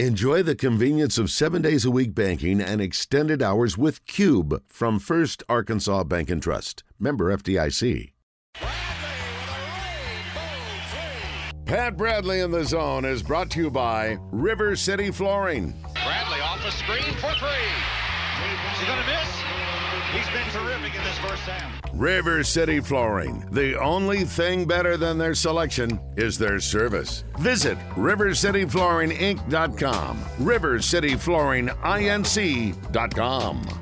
Enjoy the convenience of seven days a week banking and extended hours with Cube from First Arkansas Bank and Trust. Member FDIC. Pat Bradley in the zone is brought to you by River City Flooring. Bradley off the screen for three. Is going to miss? He's been terrific in this first half. River City Flooring. The only thing better than their selection is their service. Visit rivercityflooringinc.com. rivercityflooringinc.com.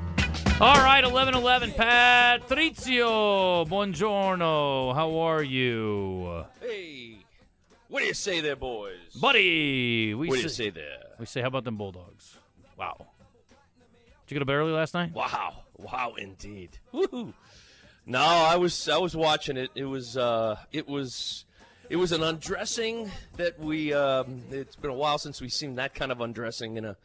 All right, 11 11. Patrizio, buongiorno. How are you? Hey, what do you say there, boys? Buddy, we what do you say, say there? we say, how about them Bulldogs? Wow. You go to bed early last night? Wow, wow, indeed. Woohoo! No, I was I was watching it. It was uh, it was it was an undressing that we. Um, it's been a while since we've seen that kind of undressing in a.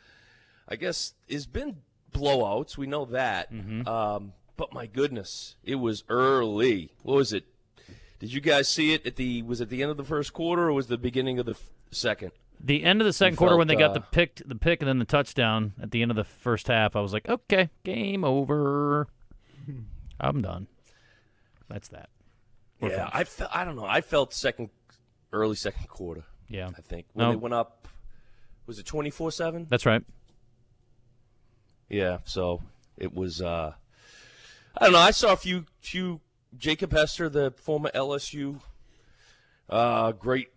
I guess it's been blowouts. We know that. Um, but my goodness, it was early. What was it? Did you guys see it at the? Was it the end of the first quarter or was it the beginning of the f- second? The end of the second You quarter when they felt, got uh, the pick, the pick, and then the touchdown at the end of the first half, I was like, okay, game over. I'm done. That's that. We're yeah, finished. I felt. I don't know. I felt second, early second quarter. Yeah, I think when No. they went up, was it twenty four seven? that's right. Yeah, so it was. uh I don't know. I saw a few few Jacob Hester, the former LSU, uh, great,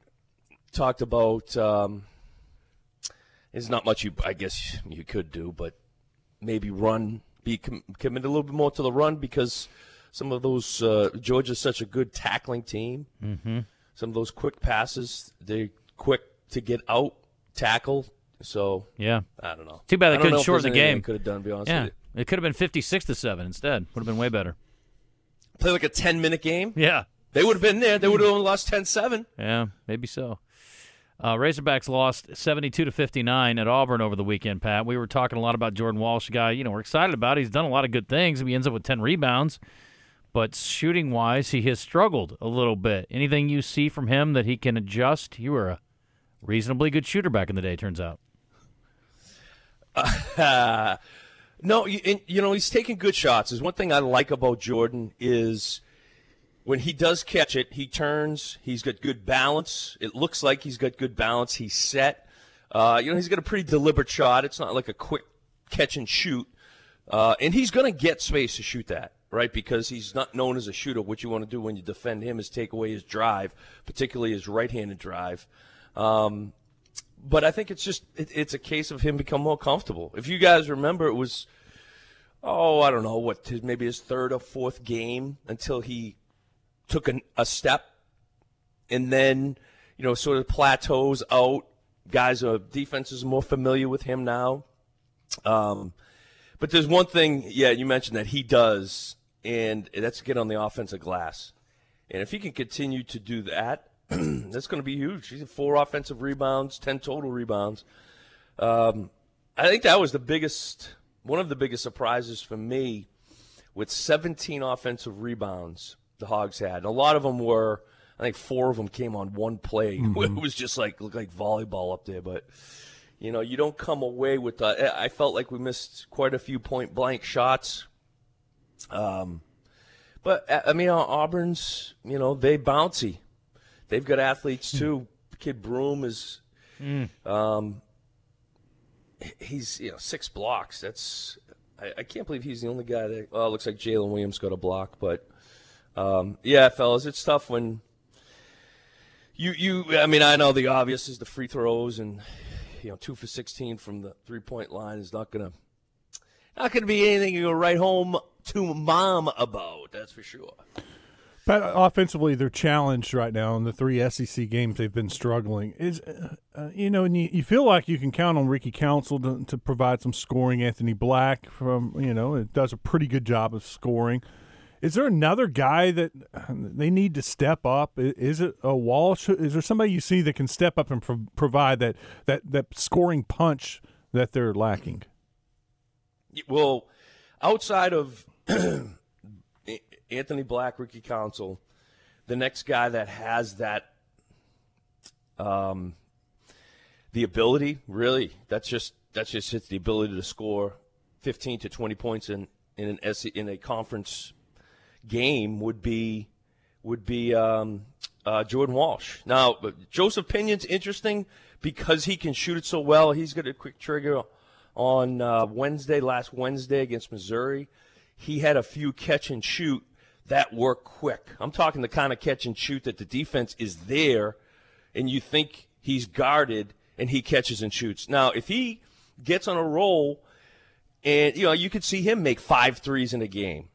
talked about. Um, there's not much you, I guess, you could do, but maybe run, be com- commit a little bit more to the run because some of those uh, Georgia's such a good tackling team. Mm-hmm. Some of those quick passes, they're quick to get out, tackle. So Yeah, I don't know. Too bad they couldn't shorten the game. Could have done. Be honest yeah. It could have been 56 to seven instead. Would have been way better. Play like a ten minute game. Yeah, They would have been there. They would have only lost 10-7. yeah, maybe so. Uh, Razorbacks lost 72 to 59 at Auburn over the weekend, Pat. We were talking a lot about Jordan Walsh, a guy, you know, we're excited about. He's done a lot of good things. He ends up with 10 rebounds, but shooting wise, he has struggled a little bit. Anything you see from him that he can adjust? You were a reasonably good shooter back in the day, turns out. Uh, no, you, you know he's taking good shots. Is one thing I like about Jordan is when he does catch it, he turns. He's got good balance. It looks like he's got good balance. He's set. Uh, you know he's got a pretty deliberate shot. It's not like a quick catch and shoot. Uh, and he's going to get space to shoot that, right? Because he's not known as a shooter. What you want to do when you defend him is take away his drive, particularly his right-handed drive. Um, but I think it's just it, it's a case of him become more comfortable. If you guys remember, it was oh I don't know what maybe his third or fourth game until he took an, a step, and then you know sort of plateaus out. Guys, are defenses are more familiar with him now. Um, but there's one thing, yeah, you mentioned that he does, and that's get on the offensive glass. And if he can continue to do that, that's going to be huge. He's at four offensive rebounds, ten total rebounds. Um, I think that was the biggest, one of the biggest surprises for me, with 17 offensive rebounds the Hogs had. And a lot of them were, I think four of them came on one play. It was just like looked like volleyball up there, but you know, you don't come away with that. I felt like we missed quite a few point blank shots. Um, but I mean, Auburn's, you know, they bouncy. They've got athletes too. Kid Broome is, um, he's you know six blocks. That's I, I can't believe he's the only guy that. Well, it looks like Jalen Williams got a block, but um, yeah, fellas, it's tough when you you. I mean, I know the obvious is the free throws and you know two for sixteen from the three point line is not gonna not gonna be anything you go right home to mom about. That's for sure. But offensively, they're challenged right now in the three SEC games. They've been struggling. Is uh, uh, you know, and you, you feel like you can count on Ricky Council to, to provide some scoring. Anthony Black from you know it does a pretty good job of scoring. Is there another guy that they need to step up? Is it a Walsh? Is there somebody you see that can step up and pro- provide that that that scoring punch that they're lacking? Well, outside of Anthony Black, Ricky Council, the next guy that has that um, the ability, really, that's just that's just it's the ability to score 15 to 20 points in in an S, in a conference game would be would be um, uh, Jordan Walsh. Now, Joseph Pinion's interesting because he can shoot it so well. He's got a quick trigger on uh, Wednesday, last Wednesday against Missouri. He had a few catch and shoot that work quick. I'm talking the kind of catch and shoot that the defense is there and you think he's guarded and he catches and shoots. Now, if he gets on a roll and, you know, you could see him make five threes in a game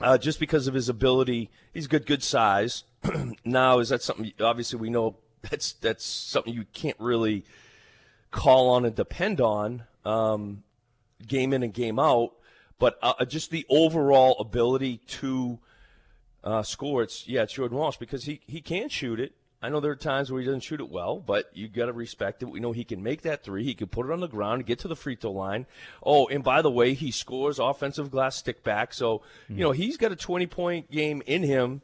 uh, just because of his ability. He's got good size. now, is that something? Obviously, we know that's that's something you can't really call on and depend on um, game in and game out. But uh, just the overall ability to uh, score, it's yeah, it's Jordan Walsh because he he can shoot it. I know there are times where he doesn't shoot it well, but you got to respect it. We know he can make that three. He can put it on the ground, get to the free throw line. Oh, and by the way, he scores offensive glass stick back. So, you know, he's got a 20 point game in him.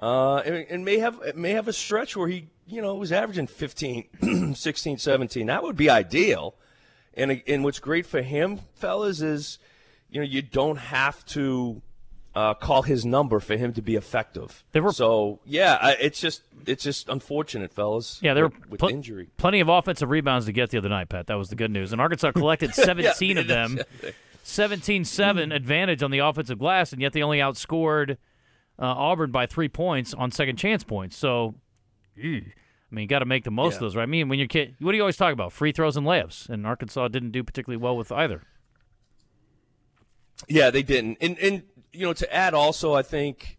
Uh, and, and, may have may have a stretch where he, you know, was averaging 15, 16, 17. That would be ideal. And and what's great for him, fellas, is you know you don't have to uh, call his number for him to be effective. There were, so yeah, it's just it's just unfortunate, fellas. Yeah, there were with, pl- injury. Plenty of offensive rebounds to get the other night, Pat. That was the good news. And Arkansas collected 17 yeah, of them. 17-7 advantage on the offensive glass, and yet they only outscored uh, Auburn by three points on second chance points. So, ew. I mean, you got to make the most yeah. of those, right? I mean, when you're kid, what do you always talk about? Free throws and layups, and Arkansas didn't do particularly well with either. Yeah, they didn't. And and you know, to add also, I think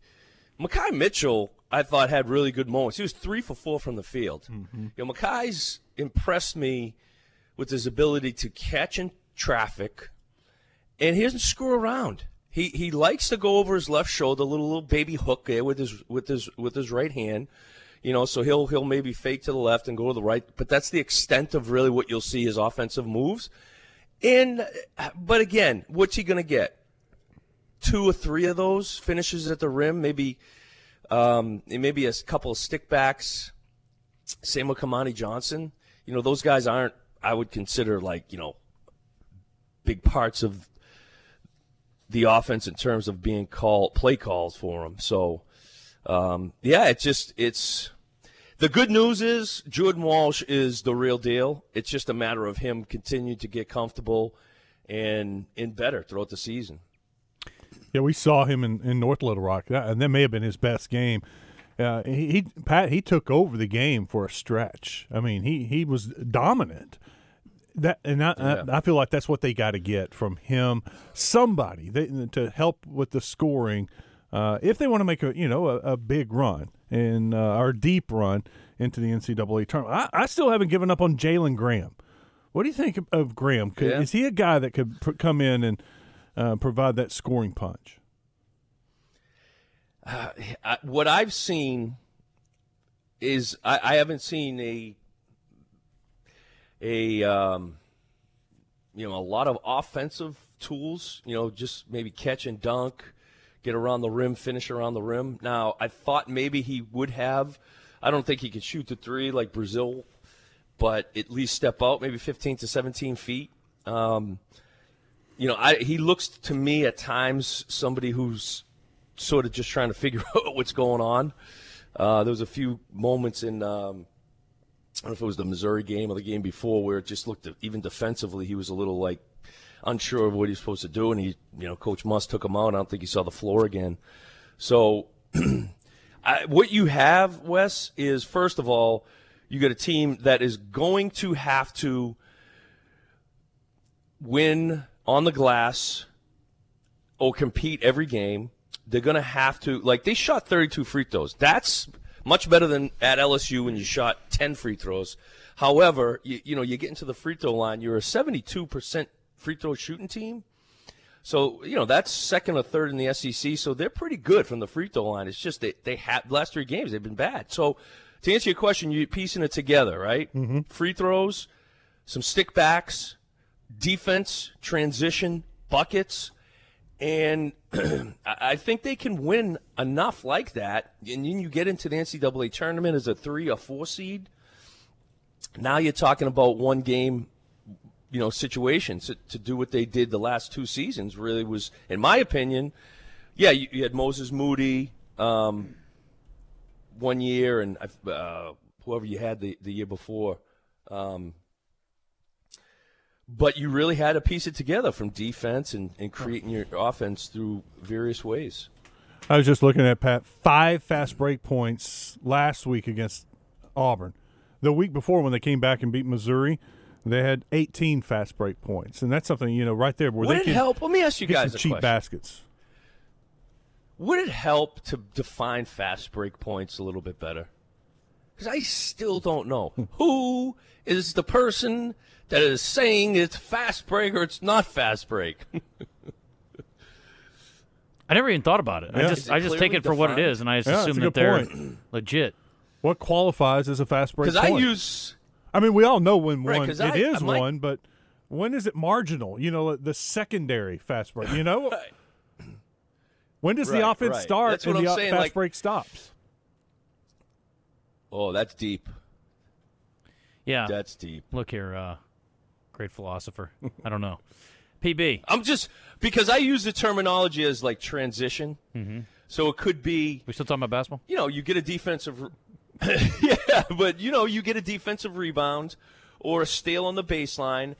Makhi Mitchell, I thought had really good moments. He was three for four from the field. Mm-hmm. You know, Makhi's impressed me with his ability to catch in traffic, and he doesn't screw around. He he likes to go over his left shoulder, a little little baby hook there with his with his with his right hand. You know, so he'll he'll maybe fake to the left and go to the right, but that's the extent of really what you'll see his offensive moves. And but again, what's he going to get? Two or three of those finishes at the rim, maybe um, maybe a couple of stickbacks. Same with Kamani Johnson. You know, those guys aren't. I would consider like you know big parts of the offense in terms of being called play calls for them. So um, yeah, it's just it's the good news is Jordan Walsh is the real deal. It's just a matter of him continuing to get comfortable and and better throughout the season. Yeah, we saw him in, in North Little Rock, and that may have been his best game. Uh, he, he Pat he took over the game for a stretch. I mean, he he was dominant. That and I, yeah. I, I, feel like that's what they got to get from him. Somebody to help with the scoring, uh, if they want to make a you know a, a big run and uh, our deep run into the NCAA tournament. I, I still haven't given up on Jalen Graham. What do you think of, of Graham? Could, yeah. Is he a guy that could pr- come in and uh, provide that scoring punch? Uh, I, what I've seen is I, I, haven't seen a a um, you know a lot of offensive tools. You know, just maybe catch and dunk, get around the rim, finish around the rim. Now I thought maybe he would have. I don't think he could shoot the three like Brazile, but at least step out maybe 15 to 17 feet. Um, you know, I, he looks to me at times somebody who's sort of just trying to figure out what's going on. Uh, there was a few moments in, um, I don't know if it was the Missouri game or the game before, where it just looked even defensively, he was a little like unsure of what he's supposed to do, and he, you know, Coach Muss took him out. I don't think he saw the floor again. So, I, what you have, Wes, is first of all, you got a team that is going to have to win on the glass or compete every game, they're going to have to like they shot 32 free throws. That's much better than at LSU when you shot 10 free throws. However, you, you know, you get into the free throw line, you're a 72% free throw shooting team. So, you know, that's second or third in the SEC. So they're pretty good from the free throw line. It's just they, they have, the last three games, they've been bad. So to answer your question, you're piecing it together, right? Mm-hmm. Free throws, some stickbacks, defense, transition, buckets, and I think they can win enough like that. And then you get into the NCAA tournament as a three or four seed. Now you're talking about one game, you know, situations to, to do what they did the last two seasons. Really was, in my opinion, yeah. You, you had Moses Moody um, one year, and uh, whoever you had the the year before. Um, but you really had to piece it together from defense and, and creating your offense through various ways. I was just looking at Pat five fast break points last week against Auburn. The week before, when they came back and beat Missouri, they had 18 fast break points, and that's something you know right there where Would they it can help? Let me ask you guys some cheap question. baskets. Would it help to define fast break points a little bit better? Because I still don't know who is the person that is saying it's fast break or it's not fast break. I never even thought about it. I just it I just take clearly it for what it is, and I just Yeah, assume a that they're point. legit. What qualifies as a fast break Because? I use I mean, we all know when Right, one 'cause it I- is I might- one, but when is it marginal? You know, the secondary fast break. You know, Right. when does Right, the offense right. start That's and what the I'm saying, fast like- break stops? Oh, that's deep. Yeah. That's deep. Look here, uh, great philosopher. I don't know. PB. I'm just because I use the terminology as like transition. Mm-hmm. So it could be We still talking about basketball? you know, you get a defensive, yeah, but you know, you get a defensive rebound or a steal on the baseline,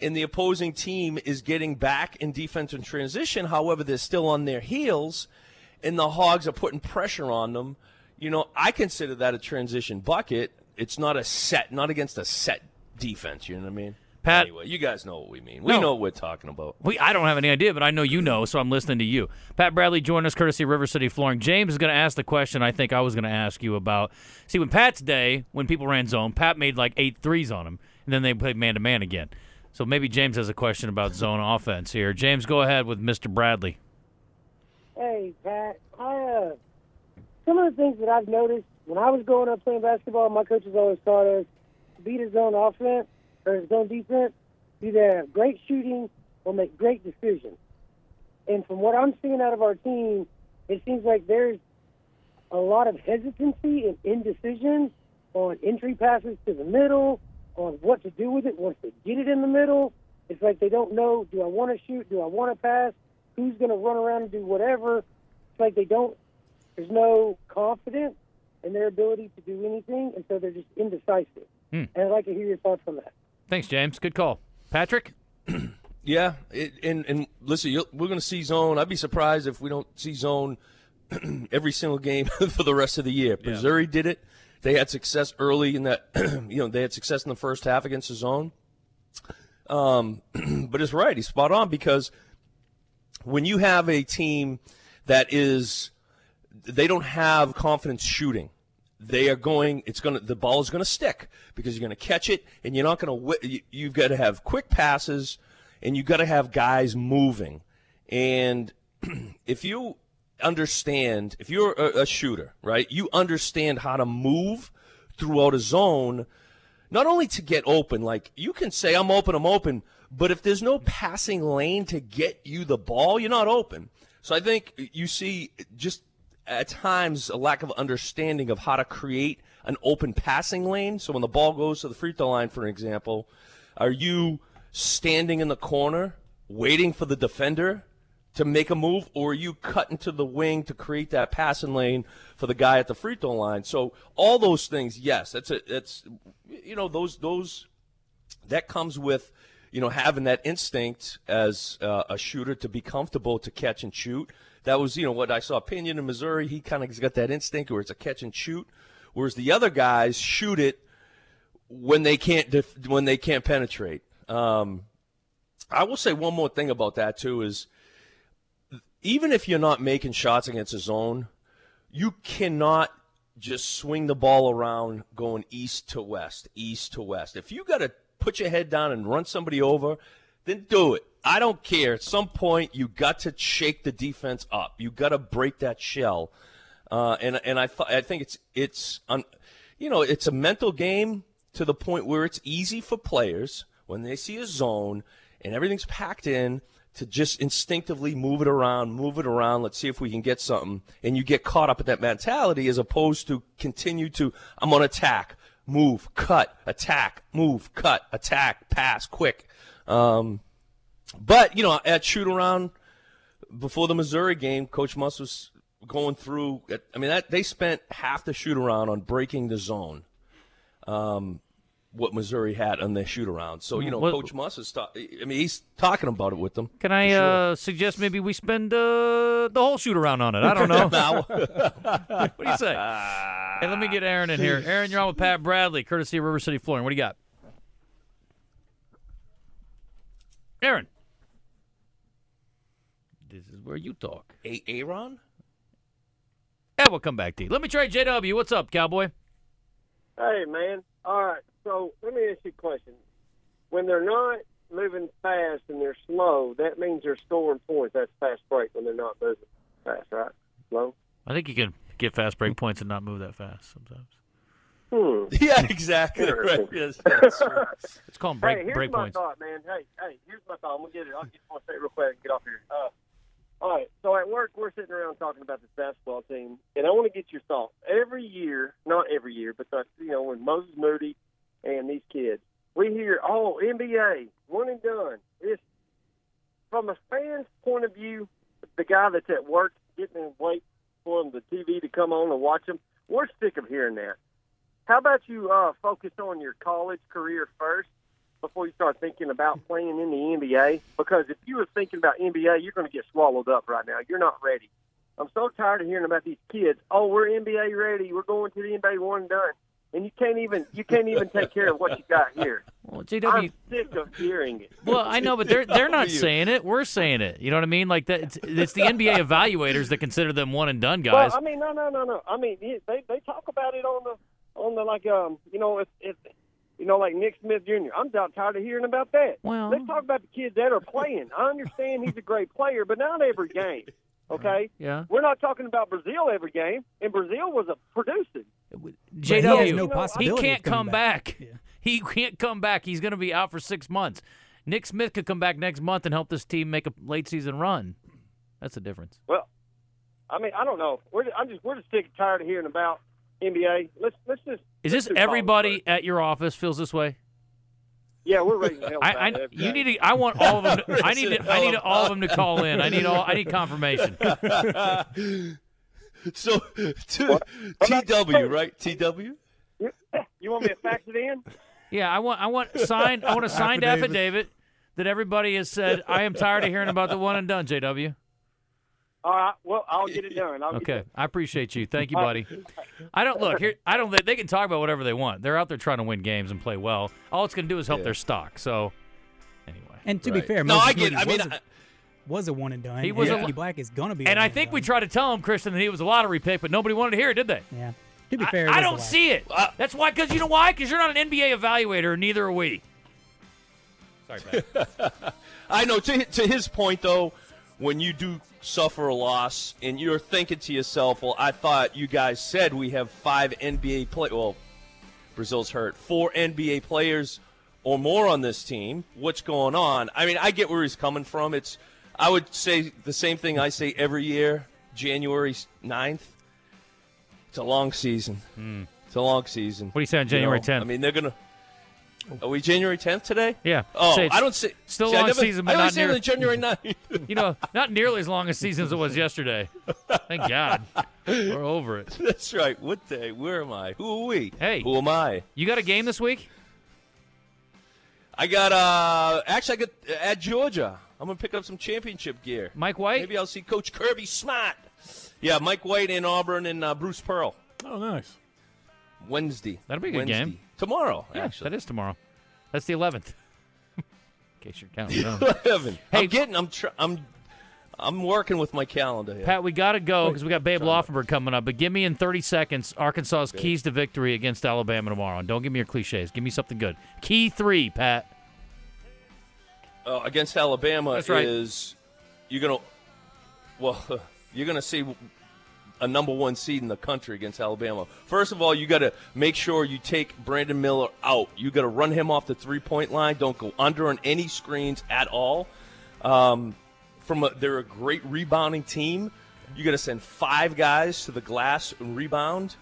and the opposing team is getting back in defense and transition. However, they're still on their heels, and the Hogs are putting pressure on them. You know, I consider that a transition bucket. It's not a set, not against a set defense. You know what I mean? Pat- Anyway, you guys know what we mean. We No. know what we're talking about. We, I don't have any idea, but I know you know, so I'm listening to you. Pat Bradley joined us courtesy of River City Flooring. James is going to ask the question I think I was going to ask you about. See, when Pat's day, when people ran zone, Pat made like eight threes on him, and then they played man to man again. So maybe James has a question about zone offense here. James, go ahead with Mr. Bradley. Hey, Pat. I uh, some of the things that I've noticed when I was growing up playing basketball, my coaches always taught us beat a zone offense or a zone defense. Either have great shooting or make great decisions. And from what I'm seeing out of our team, it seems like there's a lot of hesitancy and indecision on entry passes to the middle, on what to do with it once they get it in the middle. It's like they don't know, do I want to shoot? Do I want to pass? Who's going to run around and do whatever? It's like they don't, there's no confidence in their ability to do anything, and so they're just indecisive. Hmm. And I'd like to hear your thoughts on that. Thanks, James. Good call. Patrick? Yeah, it, and and listen, you'll, we're going to see zone. I'd be surprised if we don't see zone every single game for the rest of the year. Missouri did it. They had success early in that. you know, they had success in the first half against the zone. Um, but it's right. He's spot on because when you have a team that is, they don't have confidence shooting. They are going. It's to. The ball is to stick because you're to catch it, and you're not. You, you've got to have quick passes, and you've got to have guys moving. And if you understand, if you're a, a shooter, right, you understand how to move throughout a zone not only to get open, like you can say, I'm open, I'm open, but if there's no passing lane to get you the ball, you're not open. So I think you see just at times a lack of understanding of how to create an open passing lane. So when the ball goes to the free throw line, for example, are you standing in the corner waiting for the defender to make a move, or are you cutting to the wing to create that passing lane for the guy at the free throw line? So all those things, yes, that's a, that's you know those those that comes with you know having that instinct as uh, a shooter to be comfortable to catch and shoot. That was you know what I saw Pinion in Missouri. He kind of got that instinct where it's a catch and shoot, whereas the other guys shoot it when they can't def- when they can't penetrate. Um, I will say one more thing about that too is even if you're not making shots against a zone, you cannot just swing the ball around going east to west, east to west. If you got to put your head down and run somebody over, then do it. I don't care. At some point, you got to shake the defense up. You got to break that shell. Uh, and and I th- I think it's it's un- you know it's a mental game to the point where it's easy for players when they see a zone and everything's packed in to just instinctively move it around, move it around. Let's see if we can get something. And you get caught up in that mentality as opposed to continue to I'm on attack. move, cut, attack, move, cut, attack, pass, quick. Um, but you know, at shoot around before the Missouri game, Coach Muss was going through. I mean, that they spent half the shoot around on breaking the zone. Um, what Missouri had on their shoot around. So you know, What- Coach Muss is. Ta- I mean, he's talking about it with them. Can I sure. uh, suggest maybe we spend uh, the whole shoot around on it? I don't know. What do you say? hey, let me get Aaron in here. Aaron, you're on with Pat Bradley, courtesy of River City Flooring. What do you got? Aaron. This is where you talk. A- Aaron? Yeah, we'll come back to you. Let me try JW. What's up, cowboy? Hey, man. All right. So let me ask you a question. When they're not moving fast and they're slow, that means they're scoring points. That's fast break when they're not moving fast, right? Slow. I think you can get fast break points and not move that fast sometimes. Hmm. Yeah, exactly. Right. Yes, that's true. It's called break hey, here's break my points. thought, man. Hey, hey, here's my thought. I'm gonna get it. I'll just want to say it real quick and get off here. Uh, all right. So at work, we're sitting around talking about this basketball team, and I want to get your thoughts. Every year, not every year, but the, you know, when Moses Moody and these kids, we hear, "Oh, NBA, one and done." It's from a fan's point of view, the guy that's at work getting in wait for the TV to come on and watch them. We're sick of hearing that. How about you uh, focus on your college career first before you start thinking about playing in the NBA? Because if you were thinking about NBA, you're going to get swallowed up right now. You're not ready. I'm so tired of hearing about these kids. Oh, we're NBA ready. We're going to the NBA one and done, and you can't even you can't even take care of what you got here. Well, JW, I'm sick of hearing it. Well, I know, but they're they're not saying it. We're saying it. You know what I mean? Like that. It's, it's the NBA evaluators that consider them one and done guys. Well, I mean, no, no, no, no. I mean, they they talk about it on the on the like um you know if if you know like Nick Smith Jr. I'm about tired of hearing about that. Well- let's talk about the kids that are playing. I understand he's a great player, but not every game. Okay, yeah. we're not talking about Brazile every game, and Brazile was a producing. JW, he has no he can't come back. back. Yeah. He can't come back. He's going to be out for six months. Nick Smith could come back next month and help this team make a late season run. That's the difference. Well, I mean, I don't know. We're I'm just we're just sick and tired of hearing about NBA. Let's let's just. Is let's this everybody first. at your office feels this way? Yeah, we're raising hell. I, I it you need to. I want all of them. To, I need. To, I need all of them to call in. I need all. I need confirmation. So, to, TW, right? TW? You want me to fax it in? Yeah, I want. I want signed. I want a signed Affidavit. affidavit that everybody has said. I am tired of hearing about the one and done. JW. All right. Well, I'll get it done. I'll get Okay, I appreciate you. Thank you, buddy. I don't look here. I don't. They, they can talk about whatever they want. They're out there trying to win games and play well. All it's going to do is help Yeah. their stock. So, anyway. And to Right. be fair, no, Moses I get. Moody I mean, was, was a one and done. He was and a- Anthony Black is gonna be. And one I think we done. tried to tell him, Christian, that he was a lottery pick, but nobody wanted to hear it, did they? Yeah. To be I- fair, it I, don't see it. Uh, That's why. Because you know why? Because you're not an NBA evaluator, neither are we. Sorry, Pat. I know. To, to his point, though, when you do suffer a loss and you're thinking to yourself, well, I thought you guys said we have five NBA play. Well, Brazile's hurt. Four NBA players or more on this team. What's going on? I mean, I get where he's coming from. It's, I would say the same thing I say every year, January 9th. It's a long season. Hmm. It's a long season. What do you say on You January know, 10th? I mean, they're going to. Are we January 10th today? Yeah. Oh, Say I don't say. still see, I long never- season, but I not always say near- the January 9th. you know, not nearly as long a season as it was yesterday. Thank God. We're over it. That's right. What day? Where am I? Who are we? Hey. Who am I? You got a game this week? I got uh actually I got at Georgia. I'm gonna pick up some championship gear. Mike White? Maybe I'll see Coach Kirby Smart. Yeah, Mike White in Auburn and uh, Bruce Pearl Oh, nice. Wednesday. That'll be a good Wednesday. game. Tomorrow. Yeah, actually, that is tomorrow. That's the 11th. In case you're counting down. Eleven. Hey. I'm getting. I'm. Tr- I'm. I'm working with my calendar here. Pat, we got to go because we got Babe Laufenberg coming up. But give me in 30 seconds Arkansas's keys to victory against Alabama tomorrow. And don't give me your cliches. Give me something good. Key three, Pat. uh, against Alabama right. is you're gonna. Well, you're gonna see a number one seed in the country against Alabama. First of all, you got to make sure you take Brandon Miller out. You got to run him off the three point line. Don't go under on any screens at all. Um, from a, they're a great rebounding team. You got to send five guys to the glass and rebound.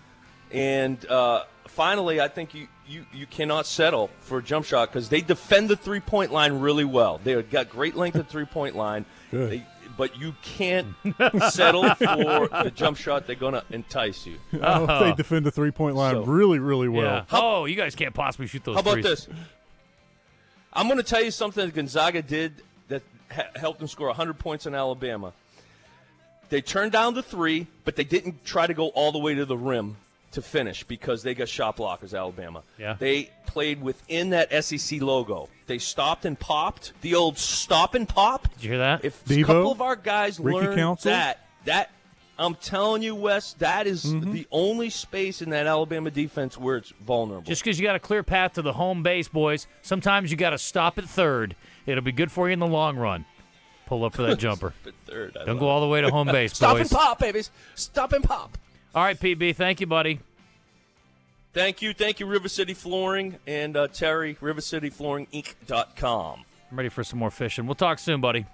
And uh, finally, I think you, you, you cannot settle for a jump shot because they defend the three point line really well. They've got great length at three point line. They, but you can't settle for the jump shot. They're going to entice you. Oh, they uh-huh. defend the three point line So- really, really well. yeah. oh, you guys can't possibly shoot those How about threes. this? I'm going to tell you something that Gonzaga did that ha- helped them score 100 points in Alabama. They turned down the three, but they didn't try to go all the way to the rim to finish because they got shot blockers, Alabama. Yeah. They played within that SEC logo. They stopped and popped. The old stop and pop. Did you hear that? If Devo? a couple of our guys Ricky learn Council? that, that I'm telling you, Wes, that is Mm-hmm. the only space in that Alabama defense where it's vulnerable. Just because you got a clear path to the home base, boys, sometimes you got to stop at third. It'll be good for you in the long run. Pull up for that jumper. But third, Don't go all the way to home base, Stop boys. and pop, babies. Stop and pop. All right, PB, thank you, buddy. Thank you. Thank you, River City Flooring and uh, Terry, rivercityflooringinc.com. I'm ready for some more fishing. We'll talk soon, buddy.